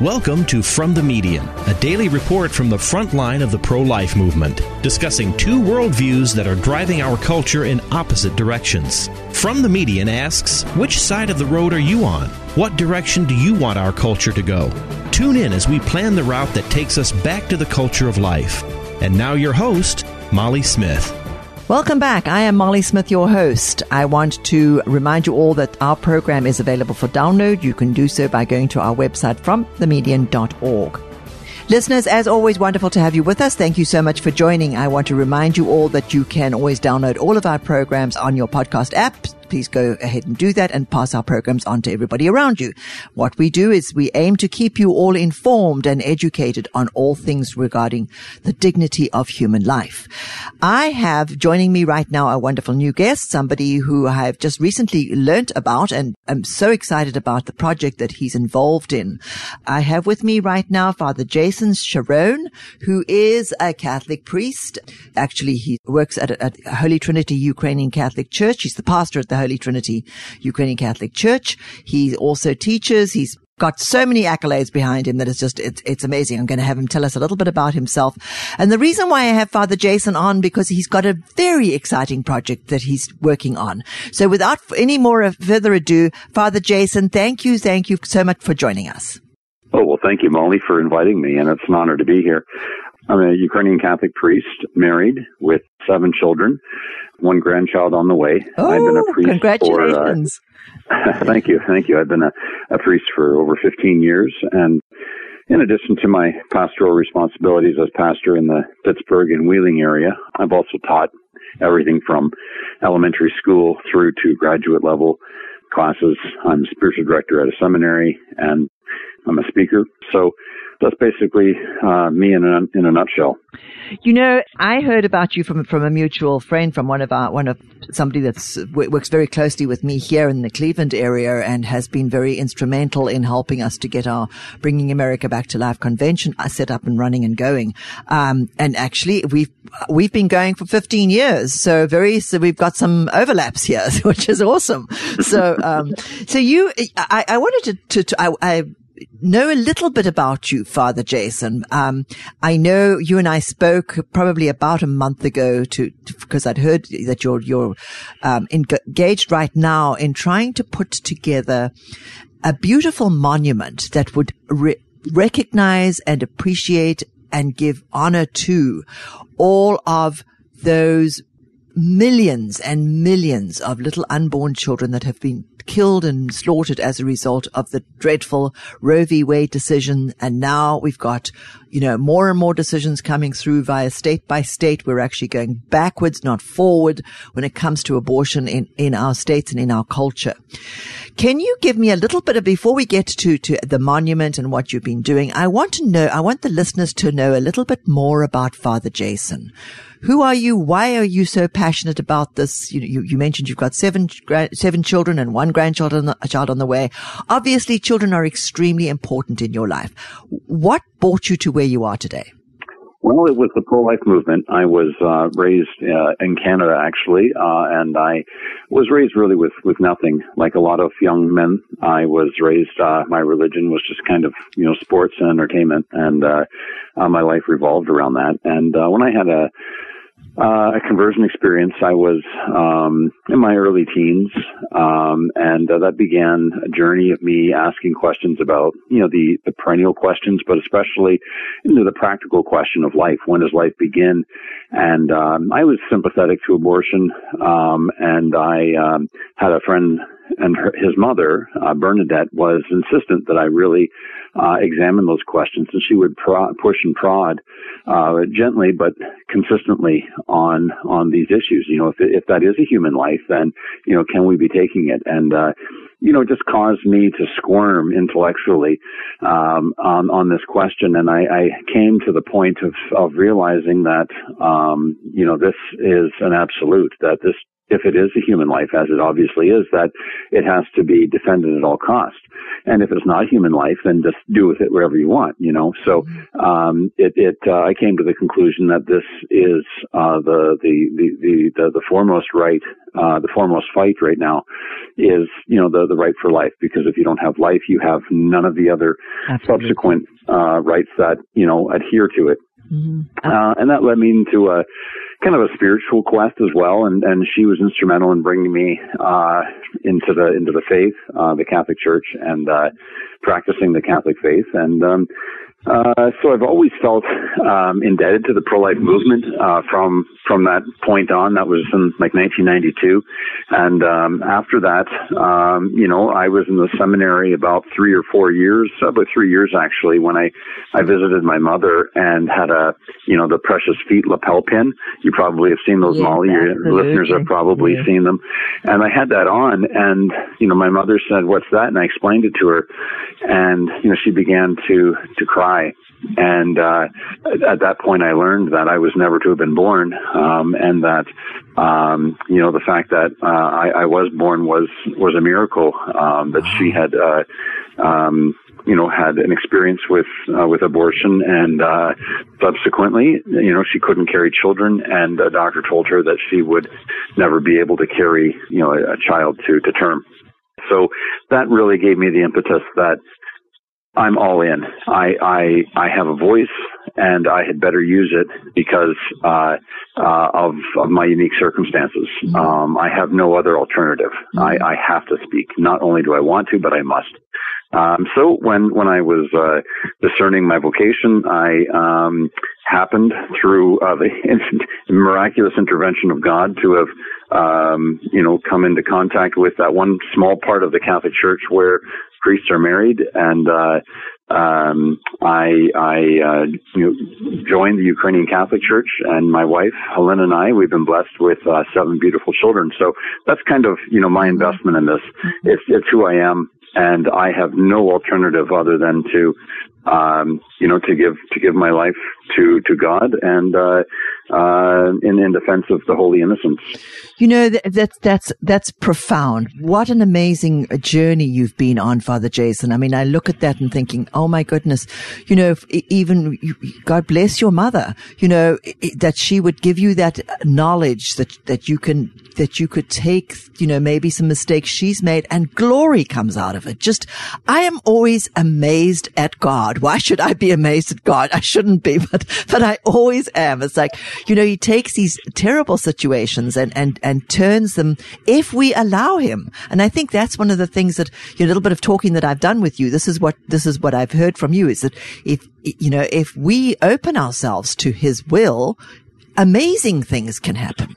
Welcome to From the Median, a daily report from the front line of the pro life movement, discussing two worldviews that are driving our culture in opposite directions. From the Median asks, Which side of the road are you on? What direction do you want our culture to go? Tune in as we plan the route that takes us back to the culture of life. And now, your host, Molly Smith. Welcome back. I am Molly Smith, your host. I want to remind you all that our program is available for download. You can do so by going to our website from themedian.org. Listeners, as always, wonderful to have you with us. Thank you so much for joining. I want to remind you all that you can always download all of our programs on your podcast app please go ahead and do that and pass our programs on to everybody around you. What we do is we aim to keep you all informed and educated on all things regarding the dignity of human life. I have joining me right now a wonderful new guest, somebody who I have just recently learnt about and I'm so excited about the project that he's involved in. I have with me right now Father Jason Charron, who is a Catholic priest. Actually, he works at, at Holy Trinity Ukrainian Catholic Church. He's the pastor at the Holy Trinity Ukrainian Catholic Church. He also teaches. He's got so many accolades behind him that it's just, it's, it's amazing. I'm going to have him tell us a little bit about himself. And the reason why I have Father Jason on, because he's got a very exciting project that he's working on. So without any more further ado, Father Jason, thank you. Thank you so much for joining us. Oh, well, thank you, Molly, for inviting me, and it's an honor to be here. I'm a Ukrainian Catholic priest, married with seven children, one grandchild on the way. Oh, I've been a priest congratulations. For, uh, thank you, thank you. I've been a, a priest for over 15 years, and in addition to my pastoral responsibilities as pastor in the Pittsburgh and Wheeling area, I've also taught everything from elementary school through to graduate level classes. I'm spiritual director at a seminary and I'm a speaker. So that's basically uh, me in a, in a nutshell. You know, I heard about you from from a mutual friend, from one of our one of somebody that's works very closely with me here in the Cleveland area, and has been very instrumental in helping us to get our bringing America back to life convention uh, set up and running and going. Um, and actually, we've we've been going for 15 years, so very so we've got some overlaps here, which is awesome. So, um, so you, I, I wanted to, to, to I, I know a little bit about you, Father Jason. Um, I know you and I spoke probably about a month ago to, because I'd heard that you're, you're, um, engaged right now in trying to put together a beautiful monument that would re- recognize and appreciate and give honor to all of those millions and millions of little unborn children that have been killed and slaughtered as a result of the dreadful Roe v. Wade decision. And now we've got, you know, more and more decisions coming through via state by state. We're actually going backwards, not forward when it comes to abortion in, in our states and in our culture. Can you give me a little bit of, before we get to, to the monument and what you've been doing, I want to know, I want the listeners to know a little bit more about Father Jason. Who are you? Why are you so passionate about this? You, you, you mentioned you've got seven, seven children and one grandchild on the, a child on the way. Obviously, children are extremely important in your life. What brought you to where you are today? Well, it was the pro-life movement. I was uh, raised uh, in Canada, actually, uh, and I was raised really with with nothing. Like a lot of young men, I was raised. Uh, my religion was just kind of you know sports and entertainment, and uh, uh, my life revolved around that. And uh, when I had a uh, a conversion experience. I was um, in my early teens, um, and uh, that began a journey of me asking questions about, you know, the, the perennial questions, but especially into the practical question of life. When does life begin? And um, I was sympathetic to abortion, um, and I um, had a friend and her, his mother, uh, Bernadette, was insistent that I really uh, examine those questions, and she would push and prod uh, gently but consistently on on these issues. You know, if if that is a human life, then you know, can we be taking it? And uh, you know, just caused me to squirm intellectually um, on on this question, and I, I came to the point of of realizing that um, you know this is an absolute that this if it is a human life, as it obviously is, that it has to be defended at all costs. and if it's not human life, then just do with it whatever you want, you know. So mm-hmm. um, it, it uh, I came to the conclusion that this is uh, the, the, the the the foremost right, uh, the foremost fight right now, is you know the the right for life. Because if you don't have life, you have none of the other Absolutely. subsequent uh, rights that you know adhere to it. Mm-hmm. Uh, and that led me into a kind of a spiritual quest as well. And, and she was instrumental in bringing me, uh, into the, into the faith, uh, the Catholic Church and, uh, practicing the Catholic faith. And, um, uh, so I've always felt um, indebted to the pro-life movement uh, from from that point on. That was in like 1992, and um, after that, um, you know, I was in the seminary about three or four years, about three years actually, when I I visited my mother and had a you know the precious feet lapel pin. You probably have seen those, yeah, Molly. Your listeners have probably yeah. seen them, and I had that on, and you know, my mother said, "What's that?" And I explained it to her, and you know, she began to to cry and uh, at that point, I learned that I was never to have been born, um, and that um, you know the fact that uh, I, I was born was was a miracle. Um, that she had uh, um, you know had an experience with uh, with abortion, and uh, subsequently, you know, she couldn't carry children, and a doctor told her that she would never be able to carry you know a, a child to to term. So that really gave me the impetus that I'm all in. I, I, I have a voice and I had better use it because, uh, uh, of, of my unique circumstances. Mm-hmm. Um, I have no other alternative. Mm-hmm. I, I have to speak. Not only do I want to, but I must. Um, so when, when I was, uh, discerning my vocation, I, um, happened through, uh, the miraculous intervention of God to have, um, you know, come into contact with that one small part of the Catholic Church where priests are married, and uh, um, I, I uh, you know, joined the Ukrainian Catholic Church, and my wife Helena and I, we've been blessed with uh, seven beautiful children. So that's kind of you know my investment in this. It's it's who I am, and I have no alternative other than to um, you know, to give to give my life to to God and uh, uh, in in defense of the holy innocents. You know that's that's that's profound. What an amazing journey you've been on, Father Jason. I mean, I look at that and thinking, oh my goodness, you know, even God bless your mother. You know that she would give you that knowledge that that you can that you could take, you know, maybe some mistakes she's made and glory comes out of it. Just, I am always amazed at God. Why should I be amazed at God? I shouldn't be, but, but I always am. It's like, you know, he takes these terrible situations and, and, and turns them if we allow him. And I think that's one of the things that, you know, a little bit of talking that I've done with you. This is what, this is what I've heard from you is that if, you know, if we open ourselves to his will, amazing things can happen.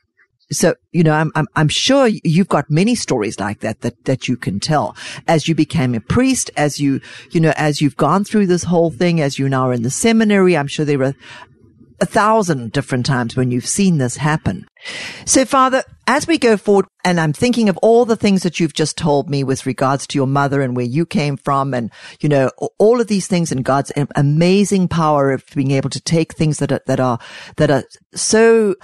So, you know, I'm, I'm, I'm sure you've got many stories like that, that, that you can tell as you became a priest, as you, you know, as you've gone through this whole thing, as you now are in the seminary. I'm sure there were a thousand different times when you've seen this happen. So, Father, as we go forward, and I'm thinking of all the things that you've just told me with regards to your mother and where you came from, and you know all of these things, and God's amazing power of being able to take things that are that are that are so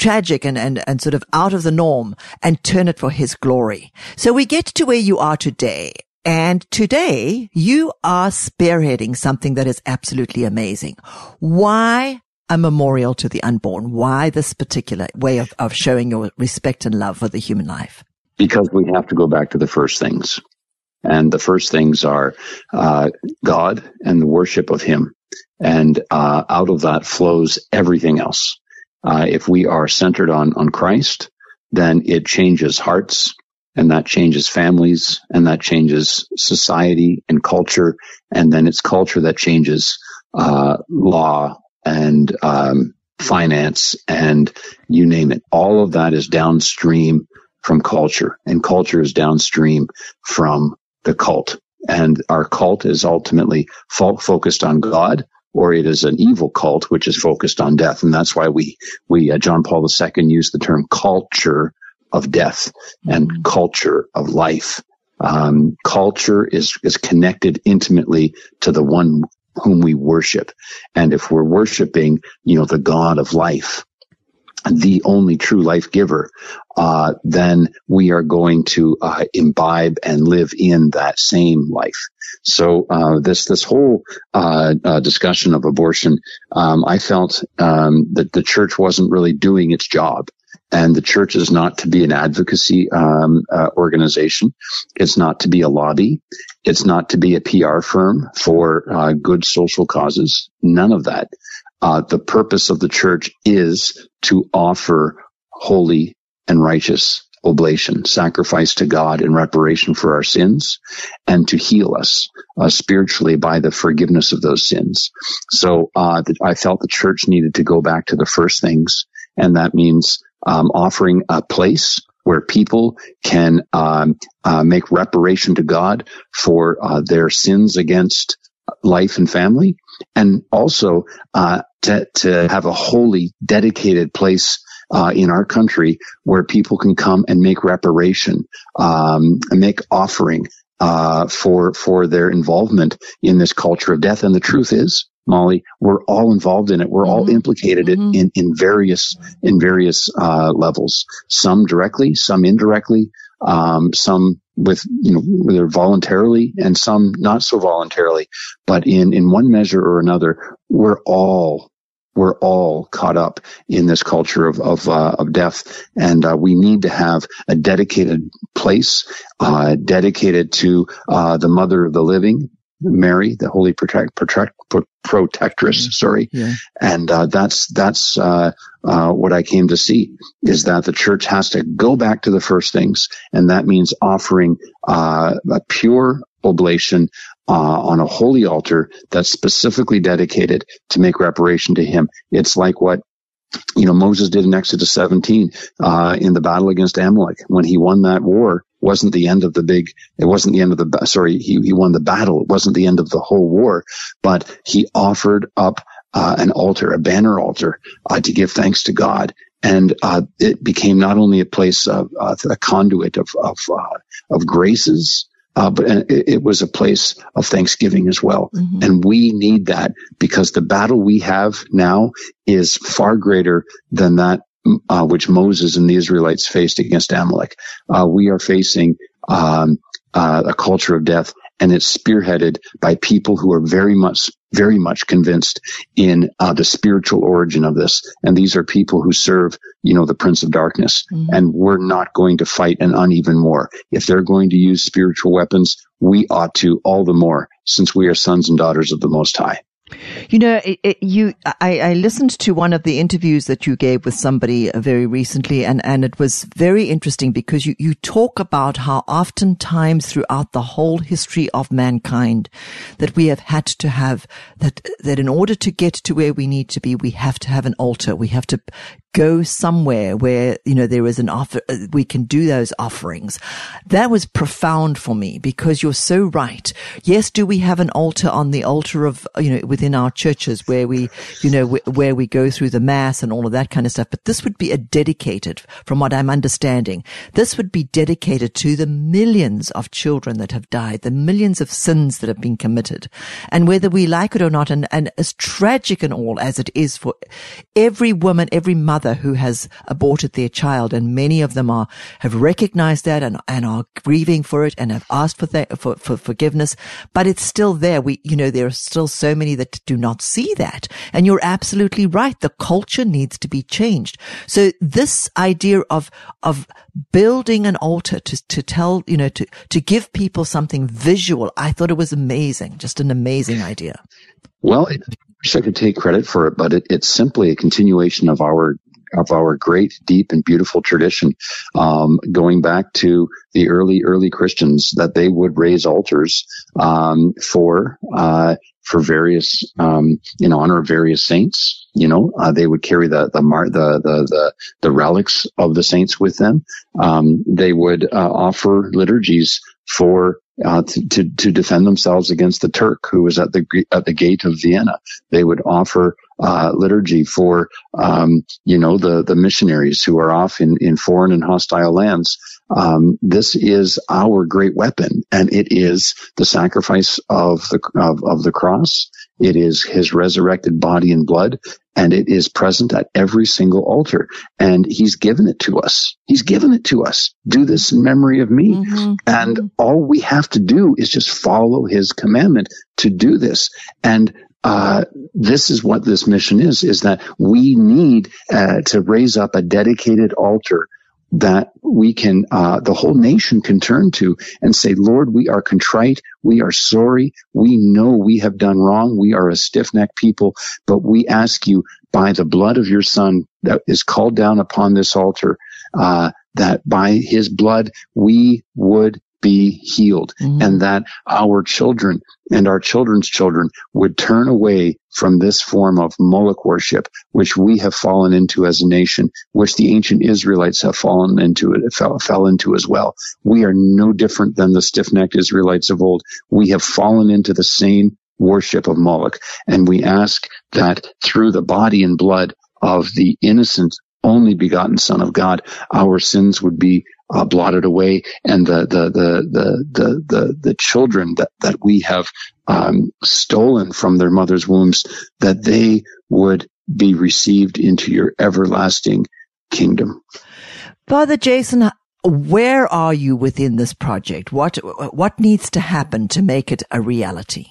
tragic and, and, and sort of out of the norm and turn it for his glory. So we get to where you are today. And today you are spearheading something that is absolutely amazing. Why a memorial to the unborn? Why this particular way of, of showing your respect and love for the human life? Because we have to go back to the first things. And the first things are uh, God and the worship of Him. And uh, out of that flows everything else. Uh, if we are centered on, on Christ, then it changes hearts and that changes families and that changes society and culture. And then it's culture that changes, uh, law and, um, finance and you name it. All of that is downstream from culture and culture is downstream from the cult. And our cult is ultimately focused on God or it is an evil cult which is focused on death. And that's why we, we, uh, John Paul II used the term culture of death and mm-hmm. culture of life. Um, culture is, is connected intimately to the one whom we worship. And if we're worshiping, you know, the God of life, the only true life giver, uh, then we are going to uh, imbibe and live in that same life. So uh, this this whole uh, uh, discussion of abortion, um, I felt um, that the church wasn't really doing its job. And the church is not to be an advocacy um, uh, organization. It's not to be a lobby. It's not to be a PR firm for good social causes. None of that uh, the purpose of the church is to offer holy and righteous oblation, sacrifice to God in reparation for our sins, and to heal us uh, spiritually by the forgiveness of those sins. So uh, I felt the church needed to go back to the first things, and that means um, offering a place where people can um, uh, make reparation to God for uh, their sins against life and family, and also uh, to, to have a wholly dedicated place uh, in our country where people can come and make reparation, um, and make offering uh, for for their involvement in this culture of death. And the truth is, Molly, we're all involved in it. We're mm-hmm. all implicated mm-hmm. in in various in various uh, levels. Some directly, some indirectly, um, some with you know whether voluntarily and some not so voluntarily. But in in one measure or another, we're all we're all caught up in this culture of of, uh, of death, and uh, we need to have a dedicated place, uh, dedicated to uh, the Mother of the Living, Mary, the Holy Protect, Protect, Protectress. Mm-hmm. Sorry, yeah. and uh, that's that's uh, what I came to see is that the church has to go back to the first things, and that means offering a pure oblation uh, on a holy altar that's specifically dedicated to make reparation to him. It's like what you know Moses did in Exodus 17 uh, in the battle against Amalek when he won that war. Wasn't the end of the big? It wasn't the end of the. Sorry, he he won the battle. It wasn't the end of the whole war, but he offered up uh, an altar, a banner altar, uh, to give thanks to God. And uh, it became not only a place of uh, a conduit of of, uh, of graces uh, but it, it, was a place of thanksgiving as well. Mm-hmm. And we need that because the battle we have now is far greater than that uh, which Moses and the Israelites faced against Amalek. Uh, we are facing um, uh, a culture of death, and it's spearheaded by people who are very much very much convinced in uh, the spiritual origin of this. And these are people who serve, you know, the Prince of Darkness. Mm-hmm. And we're not going to fight an uneven war. If they're going to use spiritual weapons, we ought to all the more since we are sons and daughters of the Most High. You know, it, it, you, I, I, listened to one of the interviews that you gave with somebody uh, very recently, and, and it was very interesting because you, you talk about how oftentimes throughout the whole history of mankind that we have had to have that, that in order to get to where we need to be, we have to have an altar. We have to go somewhere where, you know, there is an offer, uh, we can do those offerings. That was profound for me because you're so right. Yes, do we have an altar on the altar of, you know, within our churches where we, you know, where we go through the mass and all of that kind of stuff. But this would be a dedicated, from what I'm understanding, this would be dedicated to the millions of children that have died, the millions of sins that have been committed. And whether we like it or not, and, and as tragic and all as it is for every woman, every mother, mother who has aborted their child, and many of them are have recognized that and, and are grieving for it and have asked for, that, for for forgiveness. But it's still there. We, you know, there are still so many that do not see that. And you're absolutely right. The culture needs to be changed. So this idea of of building an altar to to tell, you know, to to give people something visual, I thought it was amazing. Just an amazing idea. Well, I wish I could take credit for it, but it, it's simply a continuation of our of our great, deep, and beautiful tradition, um, going back to the early, early Christians, that they would raise altars um, for uh, for various um, in honor of various saints. You know, uh, they would carry the the, mar- the the the the relics of the saints with them. Um, they would uh, offer liturgies for uh, to, to, to defend themselves against the Turk who was at the at the gate of Vienna. They would offer uh, liturgy for um, you know the the missionaries who are off in in foreign and hostile lands. Um, this is our great weapon, and it is the sacrifice of the of, of the cross It is his resurrected body and blood, and it is present at every single altar. And he's given it to us. He's given it to us. Do this in memory of me. Mm-hmm. And mm-hmm. all we have to do is just follow his commandment to do this. And uh, this is what this mission is, is that we need uh, to raise up a dedicated altar that we can, uh, the whole nation can turn to and say, Lord, we are contrite. We are sorry. We know we have done wrong. We are a stiff necked people, but we ask you by the blood of your son that is called down upon this altar, uh, that by his blood we would be healed mm-hmm. and that our children and our children's children would turn away from this form of Moloch worship, which we have fallen into as a nation, which the ancient Israelites have fallen into, it fell, fell into as well. We are no different than the stiff-necked Israelites of old. We have fallen into the same worship of Moloch. And we ask that through the body and blood of the innocent only begotten Son of God, our sins would be uh, blotted away, and the the the the the the, the children that that we have um, stolen from their mothers' wombs, that they would be received into your everlasting kingdom. Father Jason, where are you within this project? What what needs to happen to make it a reality?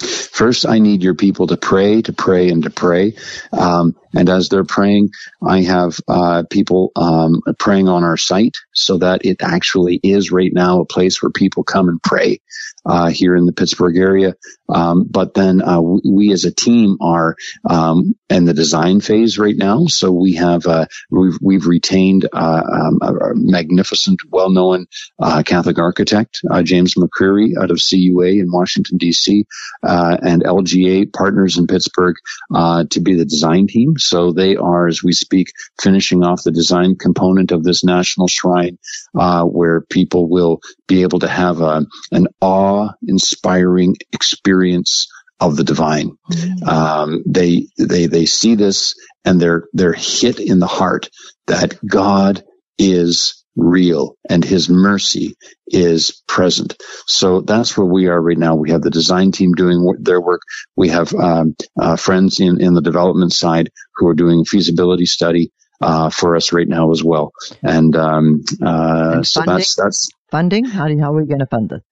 First, I need your people to pray, to pray, and to pray. Um, and as they're praying, I have uh, people um, praying on our site so that it actually is right now a place where people come and pray uh, here in the Pittsburgh area. Um, but then uh, we, as a team are um, in the design phase right now. So we have uh, we've, we've retained uh, um, a, magnificent, well-known uh, Catholic architect, James McCrery, out of CUA in Washington D.C. and LGA partners in Pittsburgh to be the design team. So they are, as we speak, finishing off the design component of this national shrine, uh, where people will be able to have a, an awe-inspiring experience of the divine. Mm-hmm. Um, they they they see this and they're they're hit in the heart that God is real and his mercy is present. So that's where we are right now. We have the design team doing their work. We have um, uh, friends in, in the development side who are doing feasibility study uh, for us right now as well. And, um, uh, and so that's that's funding. How do, how are we going to fund this?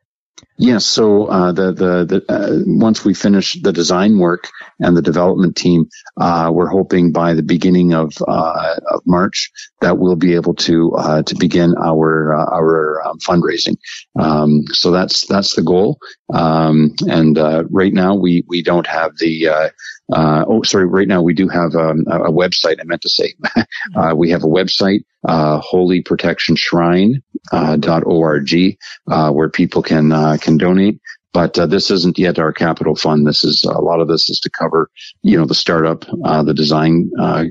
Yes. So uh, the the, the uh, once we finish the design work and the development team, uh, we're hoping by the beginning of uh, of March that we'll be able to uh, to begin our uh, our um, fundraising. Um, so that's that's the goal. Um, and right now we we don't have the uh, oh, sorry. Right now, we do have um, a website. I meant to say uh, we have a website, uh, holyprotectionshrine.org, uh, uh, where people can uh, can donate. But uh, this isn't yet our capital fund. This is a lot of this is to cover, you know, the startup, the design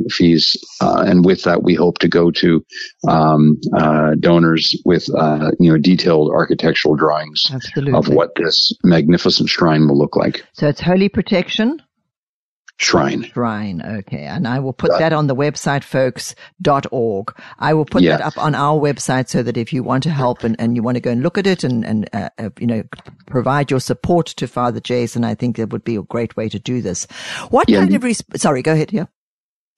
fees, and with that, we hope to go to um, donors with, you know, detailed architectural drawings Absolutely. of what this magnificent shrine will look like. So it's Holy Protection Shrine. Shrine. Okay. And I will put that, on the website, folks.org. I will put that up on our website so that if you want to help and, and you want to go and look at it and, and uh, uh, you know, provide your support to Father Jason, I think that would be a great way to do this. What yeah, kind of, res- sorry, go ahead. Yeah.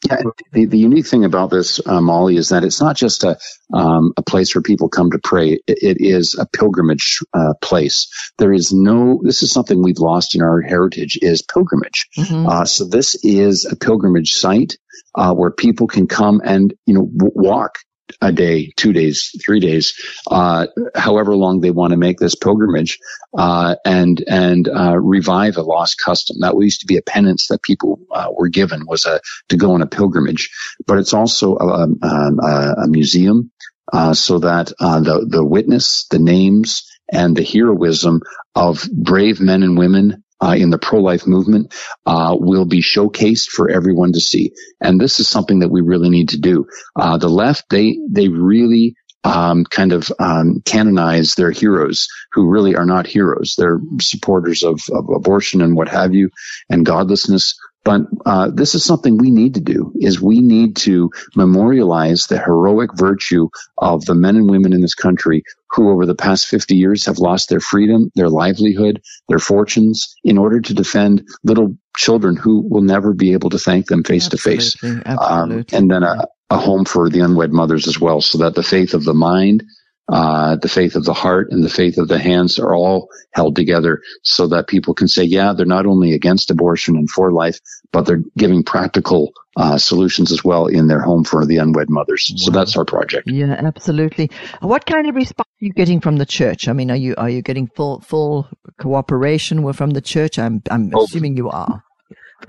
Yeah, the, the unique thing about this, uh, Molly, is that it's not just a um, a place where people come to pray. it, it is a pilgrimage uh, place. There is no. This is something we've lost in our heritage is pilgrimage. Mm-hmm. Uh, so this is a pilgrimage site uh, where people can come and you know w- walk a day, two days, three days, uh, however long they want to make this pilgrimage, uh, and and uh, revive a lost custom. That used to be a penance that people uh, were given was a to go on a pilgrimage, but it's also a, a, a museum, uh, so that uh, the the witness, the names, and the heroism of brave men and women uh, in the pro-life movement uh, will be showcased for everyone to see. And this is something that we really need to do. Uh, the left, they they really um, kind of um, canonize their heroes who really are not heroes. They're supporters of, of abortion and what have you, and godlessness. But uh, this is something we need to do: is we need to memorialize the heroic virtue of the men and women in this country who, over the past 50 years, have lost their freedom, their livelihood, their fortunes, in order to defend little children who will never be able to thank them face to face. Um, and then a, a home for the unwed mothers as well, so that the faith of the mind uh, the faith of the heart and the faith of the hands are all held together so that people can say, yeah, they're not only against abortion and for life, but they're giving practical uh, solutions as well in their home for the unwed mothers. Wow. So that's our project. Yeah, absolutely. What kind of response are you getting from the church? I mean, are you are you getting full full cooperation from the church? I'm I'm oh. assuming you are.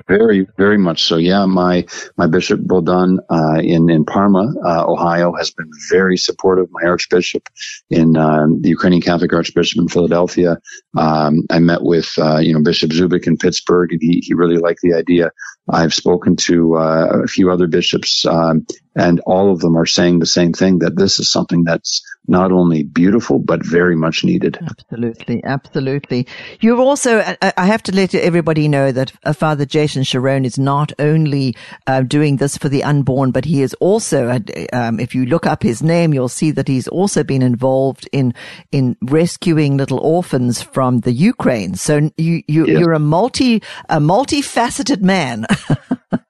Very, very much so. Yeah, my my Bishop Bohdan uh, in in Parma, uh, Ohio, has been very supportive. My Archbishop in uh, the Ukrainian Catholic Archbishop in Philadelphia. Um, I met with uh, you know Bishop Zubik in Pittsburgh, and he he really liked the idea. I've spoken to uh, a few other bishops, um, and all of them are saying the same thing that this is something that's not only beautiful but very much needed. Absolutely, absolutely. You're also. I have to let everybody know that uh, Father Jason Charron is not only uh, doing this for the unborn, but he is also. Uh, um, if you look up his name, you'll see that he's also been involved in in rescuing little orphans from the Ukraine. So you, you you're a multi a multifaceted man.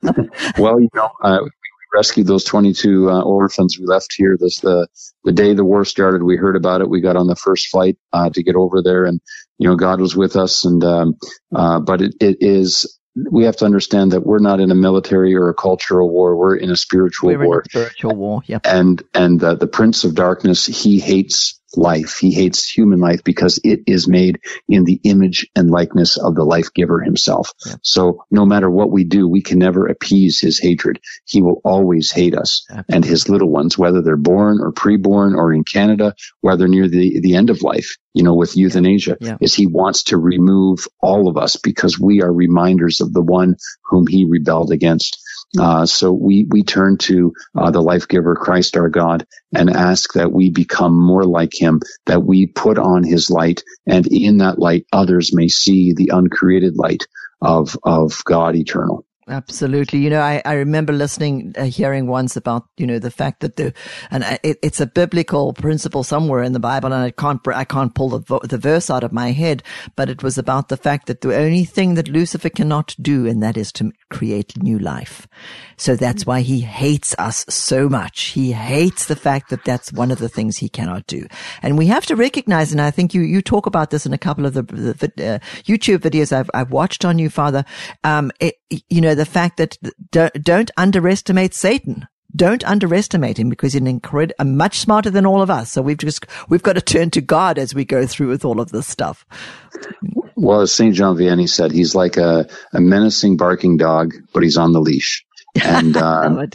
well, you know, uh, we rescued those 22 uh, orphans we left here. This the the day the war started. We heard about it. We got on the first flight uh, to get over there, and you know, God was with us. And um, uh, but it, it is. We have to understand that we're not in a military or a cultural war. We're in a spiritual we're war. In a spiritual war. Yep. And and the Prince of Darkness, he hates life. He hates human life because it is made in the image and likeness of the life giver himself. Yeah. So no matter what we do, we can never appease his hatred. He will always hate us Absolutely. and his little ones, whether they're born or preborn or in Canada, whether near the, the end of life, you know, with euthanasia, yeah. is he wants to remove all of us because we are reminders of the one whom he rebelled against. Uh, so we we turn to uh, the life giver, Christ our God, and ask that we become more like Him, that we put on His light, and in that light, others may see the uncreated light of of God eternal. Absolutely. You know, I, I remember listening, uh, hearing once about, you know, the fact that the, and it, it's a biblical principle somewhere in the Bible and I can't, I can't pull the, the verse out of my head, but it was about the fact that the only thing that Lucifer cannot do, and that is to create new life. So that's why he hates us so much. He hates the fact that that's one of the things he cannot do. And we have to recognize, and I think you, you talk about this in a couple of the, the uh, YouTube videos I've, I've watched on you, Father. Um, it, you know, the fact that don't, don't underestimate Satan. Don't underestimate him because he's incred- much smarter than all of us. So we've just, we've got to turn to God as we go through with all of this stuff. Well, as St. John Vianney said, he's like a, a menacing barking dog, but he's on the leash. And, uh,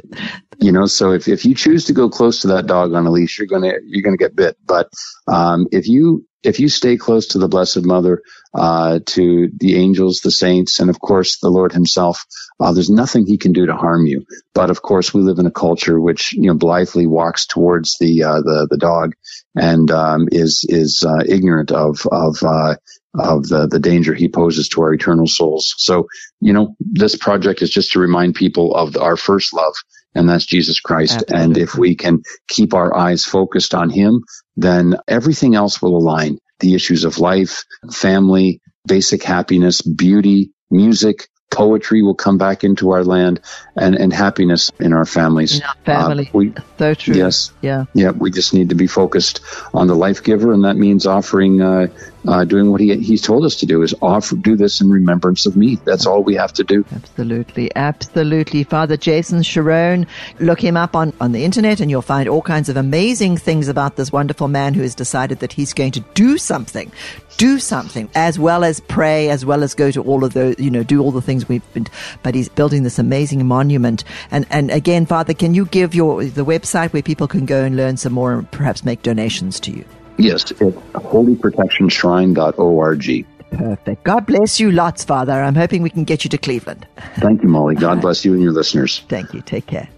you know, so if, if you choose to go close to that dog on a leash, you're going to, you're going to get bit. But, um, if you, if you stay close to the Blessed Mother, uh, to the angels, the saints, and of course the Lord Himself, uh, there's nothing He can do to harm you. But of course, we live in a culture which you know blithely walks towards the uh, the the dog and um, is is uh, ignorant of of uh, of the the danger He poses to our eternal souls. So you know, this project is just to remind people of our first love and that's Jesus Christ. Absolutely. And if we can keep our eyes focused on Him, then everything else will align. The issues of life, family, basic happiness, beauty, music, poetry will come back into our land and, and happiness in our families. In our family. Uh, we, so true. Yes. Yeah. Yeah. We just need to be focused on the life giver. And that means offering, uh, uh, doing what he, he's told us to do is offer, do this in remembrance of me. That's all we have to do. Absolutely. Absolutely. Father Jason Charron, look him up on, on the internet and you'll find all kinds of amazing things about this wonderful man who has decided that he's going to do something, do something as well as pray, as well as go to all of those, you know, do all the things we've been, but he's building this amazing monument. And, and again, Father, can you give your, the website where people can go and learn some more and perhaps make donations to you? Yes, it's holyprotectionshrine.org. Perfect. God bless you lots, Father. I'm hoping we can get you to Cleveland. Thank you, Molly. God bless you and your listeners. Thank you. Take care.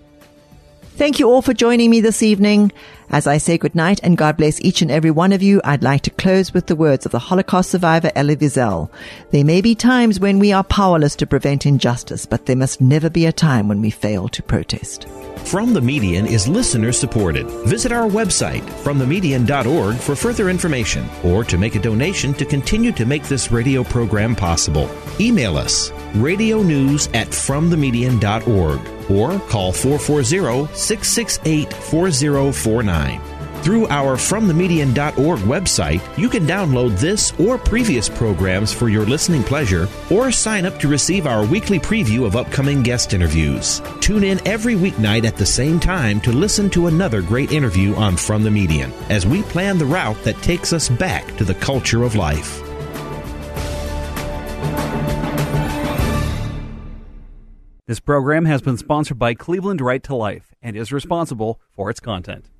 Thank you all for joining me this evening. As I say goodnight and God bless each and every one of you, I'd like to close with the words of the Holocaust survivor Elie Wiesel. There may be times when we are powerless to prevent injustice, but there must never be a time when we fail to protest. From the Median is listener supported. Visit our website, fromthemedian.org, for further information or to make a donation to continue to make this radio program possible. Email us, radio news at fromthemedian.org or call 440 668 4049. Through our FromTheMedian.org website, you can download this or previous programs for your listening pleasure, or sign up to receive our weekly preview of upcoming guest interviews. Tune in every weeknight at the same time to listen to another great interview on From the Median as we plan the route that takes us back to the culture of life. This program has been sponsored by Cleveland Right to Life and is responsible for its content.